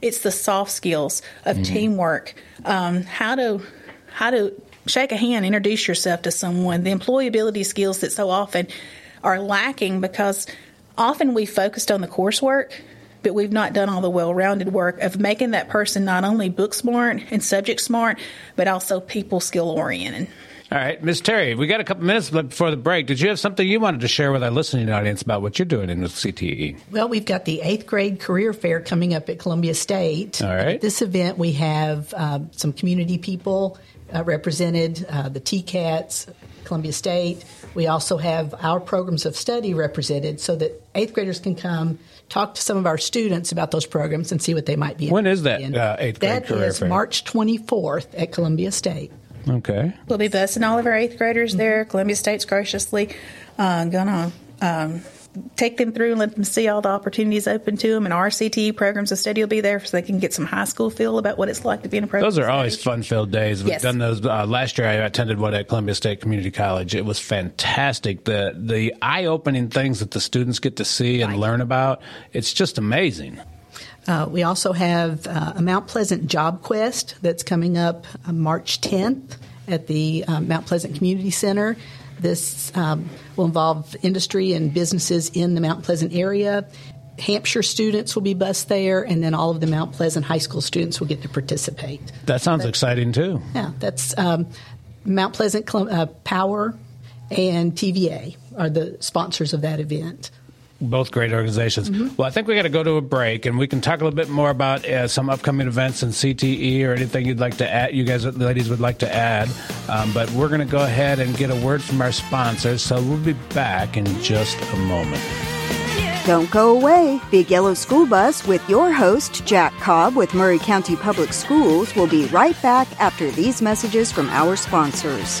It's the soft skills of mm-hmm. teamwork, um, how to how to shake a hand, introduce yourself to someone, the employability skills that so often are lacking because often we focused on the coursework, but we've not done all the well rounded work of making that person not only book smart and subject smart, but also people skill oriented. All right, Ms. Terry, we got a couple minutes before the break. Did you have something you wanted to share with our listening audience about what you're doing in the CTE? Well, we've got the eighth grade career fair coming up at Columbia State. All right. At this event, we have uh, some community people uh, represented, uh, the TCATs, Columbia State. We also have our programs of study represented so that eighth graders can come talk to some of our students about those programs and see what they might be. When is that uh, eighth grade that career is fair? March 24th at Columbia State. Okay. We'll be busing all of our eighth graders there. Columbia State's graciously uh, gonna um, take them through and let them see all the opportunities open to them. And our CTE programs of study will be there so they can get some high school feel about what it's like to be in a program. Those are always fun filled days. We've yes. done those uh, last year. I attended one at Columbia State Community College. It was fantastic. The the eye opening things that the students get to see and right. learn about. It's just amazing. Uh, we also have uh, a Mount Pleasant Job Quest that's coming up uh, March 10th at the um, Mount Pleasant Community Center. This um, will involve industry and businesses in the Mount Pleasant area. Hampshire students will be bused there, and then all of the Mount Pleasant High School students will get to participate. That sounds exciting too. Yeah, that's um, Mount Pleasant uh, Power and TVA are the sponsors of that event both great organizations. Mm-hmm. Well, I think we got to go to a break, and we can talk a little bit more about uh, some upcoming events in CTE or anything you'd like to add. You guys, ladies, would like to add. Um, but we're going to go ahead and get a word from our sponsors. So we'll be back in just a moment. Don't go away. Big Yellow School Bus with your host, Jack Cobb with Maury County Public Schools, will be right back after these messages from our sponsors.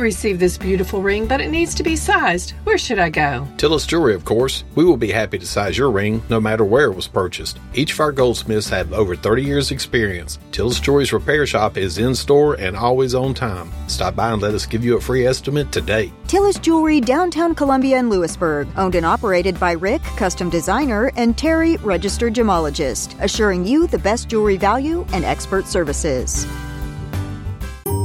Received this beautiful ring, but it needs to be sized. Where should I go? Tillis Jewelry, of course. We will be happy to size your ring no matter where it was purchased. Each of our goldsmiths have over 30 years' experience. Tillis Jewelry's repair shop is in store and always on time. Stop by and let us give you a free estimate today. Tillis Jewelry, downtown Columbia and Lewisburg, owned and operated by Rick, custom designer, and Terry, registered gemologist, assuring you the best jewelry value and expert services.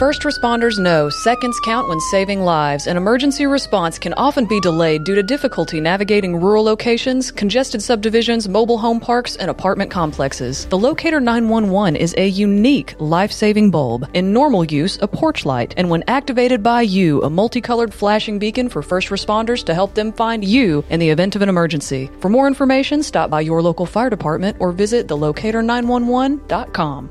First responders know seconds count when saving lives, and emergency response can often be delayed due to difficulty navigating rural locations, congested subdivisions, mobile home parks, and apartment complexes. The Locator 911 is a unique life saving bulb. In normal use, a porch light, and when activated by you, a multicolored flashing beacon for first responders to help them find you in the event of an emergency. For more information, stop by your local fire department or visit thelocator911.com.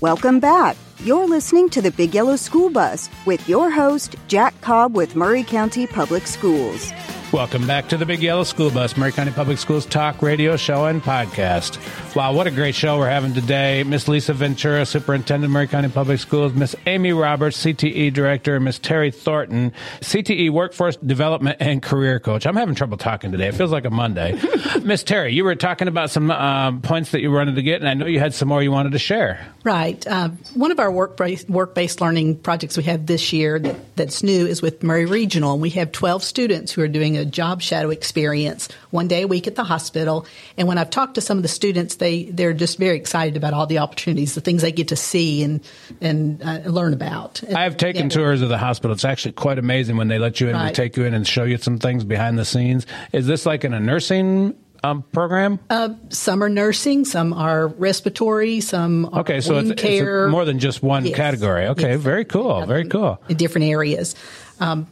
Welcome back. You're listening to the Big Yellow School Bus with your host, Jack Cobb with Maury County Public Schools. Welcome back to the Big Yellow School Bus, Maury County Public Schools talk radio show and podcast. Wow, what a great show we're having today. Miss Lisa Ventura, Superintendent of Maury County Public Schools, Miss Amy Roberts, CTE Director, Miss Terry Thornton, CTE Workforce Development and Career Coach. I'm having trouble talking today. It feels like a Monday. <laughs> Miss Terry, you were talking about some um, points that you wanted to get, and I know you had some more you wanted to share. Right. Uh, one of our work-based, work-based learning projects we have this year that, that's new is with Maury Regional, and we have 12 students who are doing a job shadow experience one day a week at the hospital. And when I've talked to some of the students, they they're just very excited about all the opportunities, the things they get to see and and uh, learn about. I have taken Yeah. tours of the hospital. It's actually quite amazing when they let you in Right. and take you in and show you some things behind the scenes. Is this like in a nursing um, program? Uh, some are nursing, some are respiratory, some are Okay, so it's, wound it's care. more than just one Yes. category. Okay, very cool. Very cool. in different areas. Um,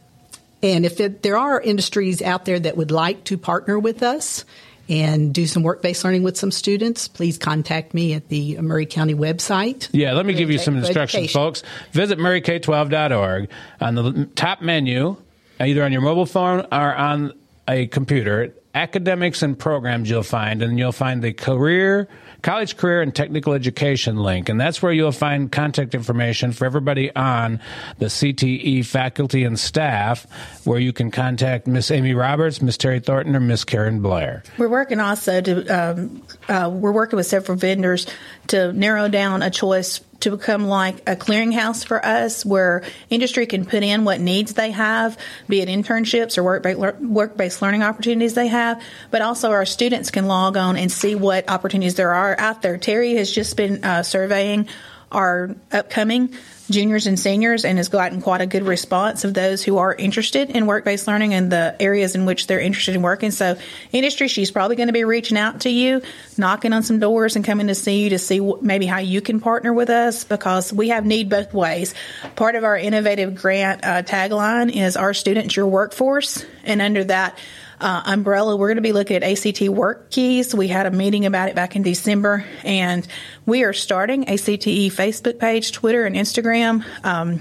and if it, there are industries out there that would like to partner with us and do some work based learning with some students, please contact me at the Maury County website. Yeah, let me give you some instructions, education. folks. Visit MauryK12.org on the top menu, either on your mobile phone or on a computer. Academics and programs you'll find, and you'll find the career, college career, and technical education link. And that's where you'll find contact information for everybody on the CTE faculty and staff, where you can contact Miss Amy Roberts, Miss Terry Thornton, or Miss Karen Blair. We're working also to um, uh, we're working with several vendors to narrow down a choice to become like a clearinghouse for us, where industry can put in what needs they have, be it internships or work work based learning opportunities they have, but also our students can log on and see what opportunities there are out there. Terry has just been uh, surveying our upcoming juniors and seniors and has gotten quite a good response of those who are interested in work-based learning and the areas in which they're interested in working. So industry, she's probably going to be reaching out to you, knocking on some doors and coming to see you to see maybe how you can partner with us because we have need both ways. Part of our innovative grant uh, tagline is our students, your workforce. And under that, uh, umbrella, we're going to be looking at ACT work keys. We had a meeting about it back in December, and we are starting a CTE Facebook page, Twitter, and Instagram. Um,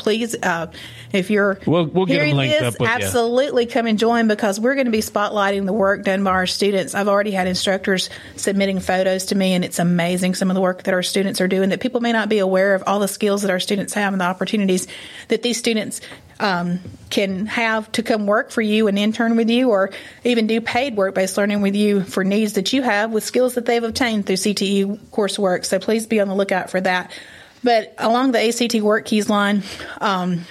please, uh, if you're we'll, we'll get hearing this, up with you. absolutely come and join because we're going to be spotlighting the work done by our students. I've already had instructors submitting photos to me, and it's amazing some of the work that our students are doing that people may not be aware of all the skills that our students have and the opportunities that these students um, can have to come work for you and intern with you or even do paid work based learning with you for needs that you have with skills that they've obtained through CTE coursework. So please be on the lookout for that. But along the ACT Work Keys line, um,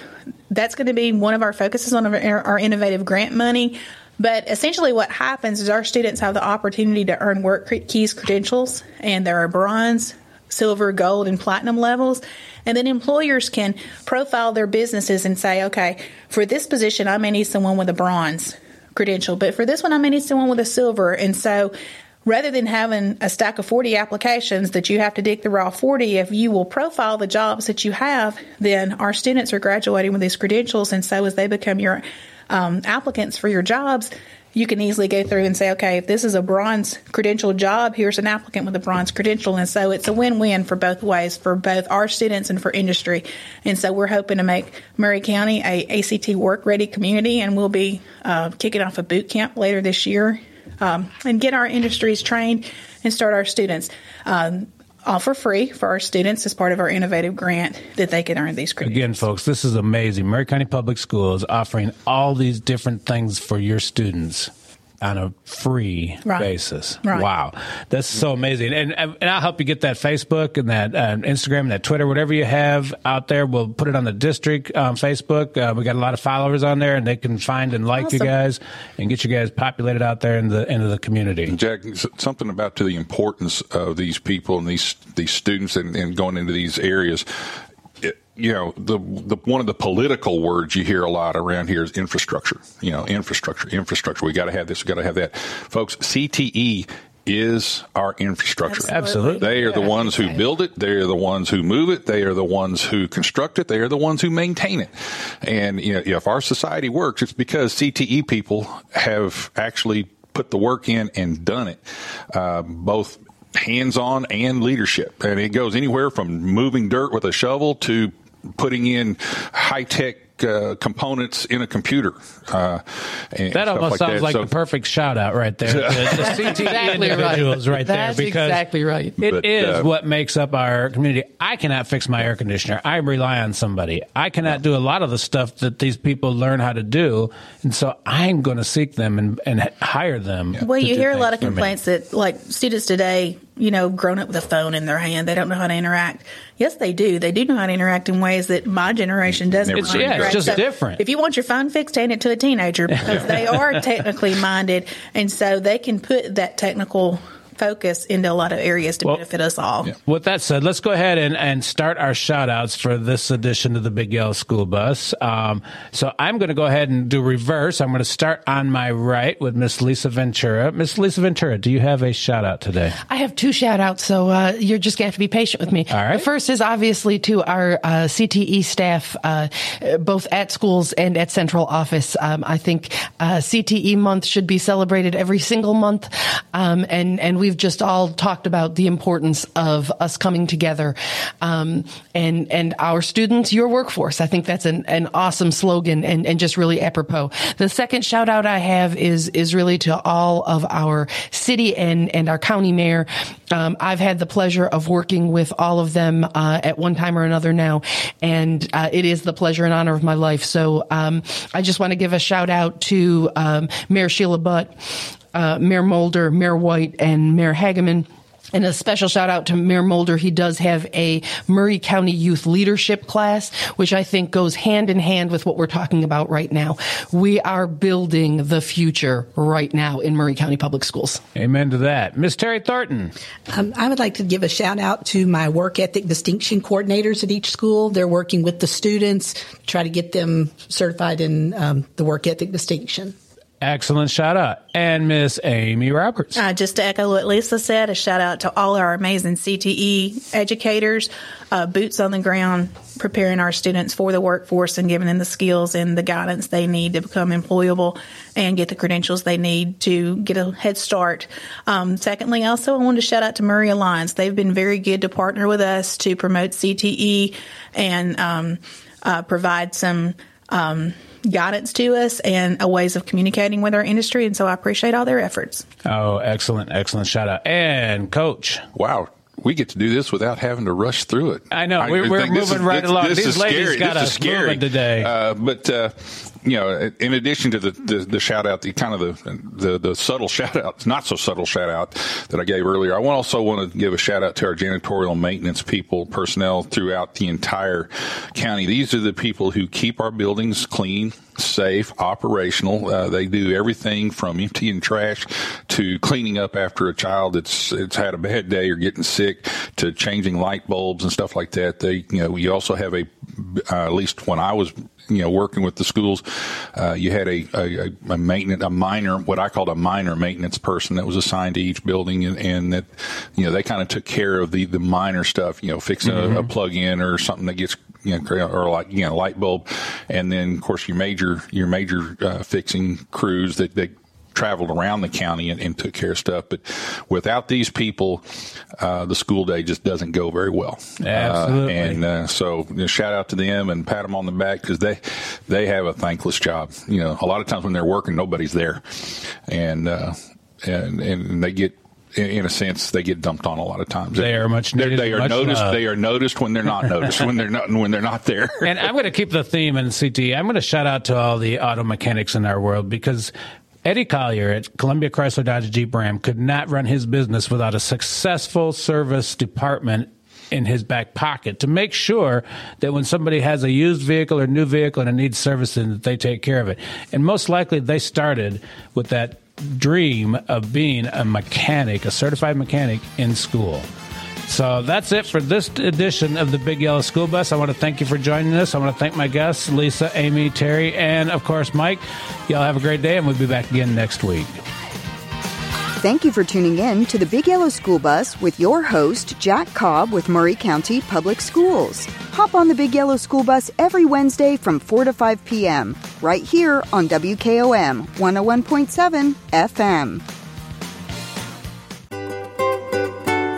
that's going to be one of our focuses on our, our innovative grant money. But essentially, what happens is our students have the opportunity to earn Work Keys credentials, and there are bronze, silver, gold, and platinum levels. And then employers can profile their businesses and say, okay, for this position, I may need someone with a bronze credential, but for this one, I may need someone with a silver. And so rather than having a stack of 40 applications that you have to dig through all 40, if you will profile the jobs that you have, then our students are graduating with these credentials. And so as they become your um, applicants for your jobs, you can easily go through and say, okay, if this is a bronze credential job, here's an applicant with a bronze credential. And so it's a win win for both ways, for both our students and for industry. And so we're hoping to make Maury County a ACT work ready community, and we'll be uh, kicking off a boot camp later this year um, and get our industries trained and start our students. Um, all for free for our students as part of our innovative grant that they can earn these credits. Again, folks, this is amazing. Maury County Public Schools offering all these different things for your students on a free Right. basis. Right. Wow, that's so amazing. And and I'll help you get that Facebook and that uh, Instagram and that Twitter, whatever you have out there. We'll put it on the district um, Facebook. Uh, we got a lot of followers on there, and they can find and like you guys and get you guys populated out there in the into the community. Jack, something about to the importance of these people and these these students and, and going into these areas. You know, the the one of the political words you hear a lot around here is infrastructure. You know, infrastructure, infrastructure. We got to have this. We got to have that, folks. CTE is our infrastructure. Absolutely. They are the ones who build it. They are the ones who move it. They are the ones who construct it. They are the ones who maintain it. And you know, if our society works, it's because CTE people have actually put the work in and done it, uh, both hands-on and leadership. And it goes anywhere from moving dirt with a shovel to putting in high-tech uh, components in a computer. Uh, and That stuff almost like sounds that. like So- the perfect shout out right there. <laughs> The, the CTE Exactly right. individuals right, That's there because exactly right. It is But, uh, what makes up our community. I cannot fix my air conditioner. I rely on somebody. I cannot do a lot of the stuff that these people learn how to do, and so I'm going to seek them and, and hire them. Well, you hear a lot of for me. complaints that, like, students today, you know, grown up with a phone in their hand, they don't know how to interact. Yes, they do. They do know how to interact in ways that my generation doesn't. Never know how to It's- yeah, it's interact. just So different. If you want your phone fixed, hand it to a teenager because they <laughs> are technically minded, and so they can put that technical focus into a lot of areas to benefit us all. With that said, let's go ahead and, and start our shout outs for this edition of the Big Yellow School Bus. Um, so I'm going to go ahead and do reverse. I'm going to start on my right with Miss Lisa Ventura. Miss Lisa Ventura, do you have a shout out today? I have two shout outs, so uh, you're just going to have to be patient with me. All right. The first is obviously to our uh, CTE staff, uh, both at schools and at central office. Um, I think uh, CTE month should be celebrated every single month. Um, and, and we've just all talked about the importance of us coming together um, and, and our students, your workforce. I think that's an, an awesome slogan and, and just really apropos. The second shout out I have is, is really to all of our city and, and our county mayor. Um, I've had the pleasure of working with all of them uh, at one time or another now, and uh, it is the pleasure and honor of my life. So um, I just want to give a shout out to um, Mayor Sheila Butt, uh, Mayor Molder, Mayor White, and Mayor Hagaman. And a special shout out to Mayor Molder. He does have a Maury County Youth Leadership class, which I think goes hand in hand with what we're talking about right now. We are building the future right now in Maury County Public Schools. Amen to that. Miss Terry Thornton. Um, I would like to give a shout out to my work ethic distinction coordinators at each school. They're working with the students to try to get them certified in um, the work ethic distinction. Excellent shout out. And Miss Amy Roberts. Uh, just to echo what Lisa said, a shout out to all our amazing CTE educators, uh, boots on the ground, preparing our students for the workforce and giving them the skills and the guidance they need to become employable and get the credentials they need to get a head start. Um, secondly, also, I wanted to shout out to Maury Alliance. They've been very good to partner with us to promote CTE and um, uh, provide some. Um, guidance to us and a ways of communicating with our industry. And so I appreciate all their efforts. Oh, excellent, excellent shout out. And coach. Wow. We get to do this without having to rush through it. I know. We're, we're moving is, right this, along. This These ladies scary. got this us scary. moving today. Uh, but, uh, you know, in addition to the, the, the, shout out, the kind of the, the, the subtle shout out, not so subtle shout out that I gave earlier, I also want to give a shout out to our janitorial maintenance people, personnel throughout the entire county. These are the people who keep our buildings clean, safe, operational. Uh, they do everything from emptying trash to cleaning up after a child that's it's had a bad day or getting sick to changing light bulbs and stuff like that. They, you know, we also have a uh, at least when I was you know working with the schools, uh, you had a, a, a maintenance a minor what I called a minor maintenance person that was assigned to each building, and, and that you know they kind of took care of the the minor stuff, you know, fixing mm-hmm. a, a plug in or something that gets you know, or like you know, light bulb, and then of course your major your major uh, fixing crews that that traveled around the county and, and, took care of stuff. But without these people, uh, the school day just doesn't go very well. Absolutely. Uh, and uh, so you know, shout out to them and pat them on the back because they they have a thankless job. You know, a lot of times when they're working, nobody's there, and uh, and and they get in, a sense, they get dumped on a lot of times. They are much needed. They are much noticed. Love. They are noticed when they're not noticed. when they're not when they're not there. and I'm going to keep the theme in CT. I'm going to shout out to all the auto mechanics in our world because Eddie Collier at Columbia Chrysler Dodge Jeep Ram could not run his business without a successful service department in his back pocket to make sure that when somebody has a used vehicle or new vehicle and it needs servicing that they take care of it. And most likely they started with that dream of being a mechanic, a certified mechanic in school. So that's it for this edition of the Big Yellow School Bus. I want to thank you for joining us. I want to thank my guests, Lisa, Amy, Terry, and of course, Mike. Y'all have a great day, and we'll be back again next week. Thank you for tuning in to the Big Yellow School Bus with your host, Jack Cobb with Maury County Public Schools. Hop on the Big Yellow School Bus every Wednesday from 4 to 5 p.m. right here on WKOM 101.7 FM.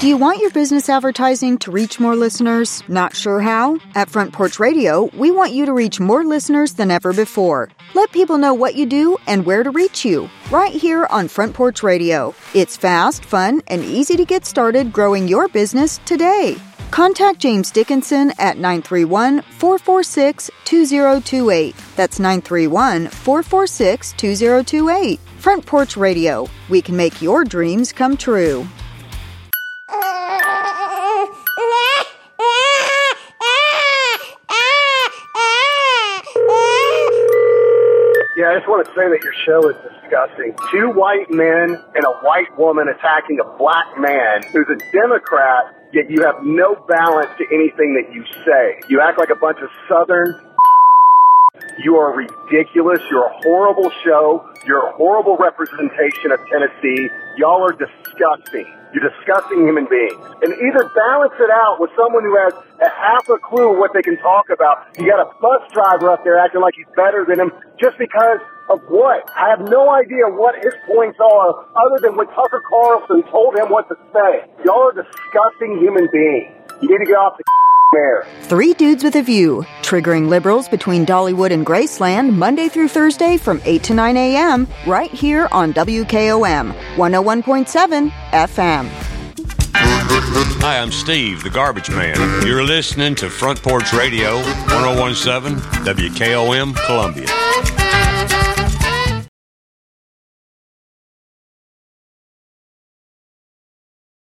Do you want your business advertising to reach more listeners? Not sure how? At Front Porch Radio, we want you to reach more listeners than ever before. Let people know what you do and where to reach you. Right here on Front Porch Radio. It's fast, fun, and easy to get started growing your business today. Contact James Dickinson at 931 446 2028. That's 931 446 2028. Front Porch Radio. We can make your dreams come true. Yeah, I just want to say that your show is disgusting. Two white men and a white woman attacking a black man who's a Democrat, yet you have no balance to anything that you say. You act like a bunch of Southern. <laughs> You are ridiculous. You're a horrible show. You're a horrible representation of Tennessee. Y'all are disgusting. You're disgusting human beings. And either balance it out with someone who has a half a clue what they can talk about. You got a bus driver up there acting like he's better than him just because of what? I have no idea what his points are other than what Tucker Carlson told him what to say. Y'all are disgusting human beings. You need to get off the air. Three Dudes with a View, triggering liberals between Dollywood and Graceland Monday through Thursday from 8 to 9 a.m. right here on WKOM 101.7 FM. Hi, I'm Steve, the garbage man. You're listening to Front Porch Radio 1017 WKOM Columbia.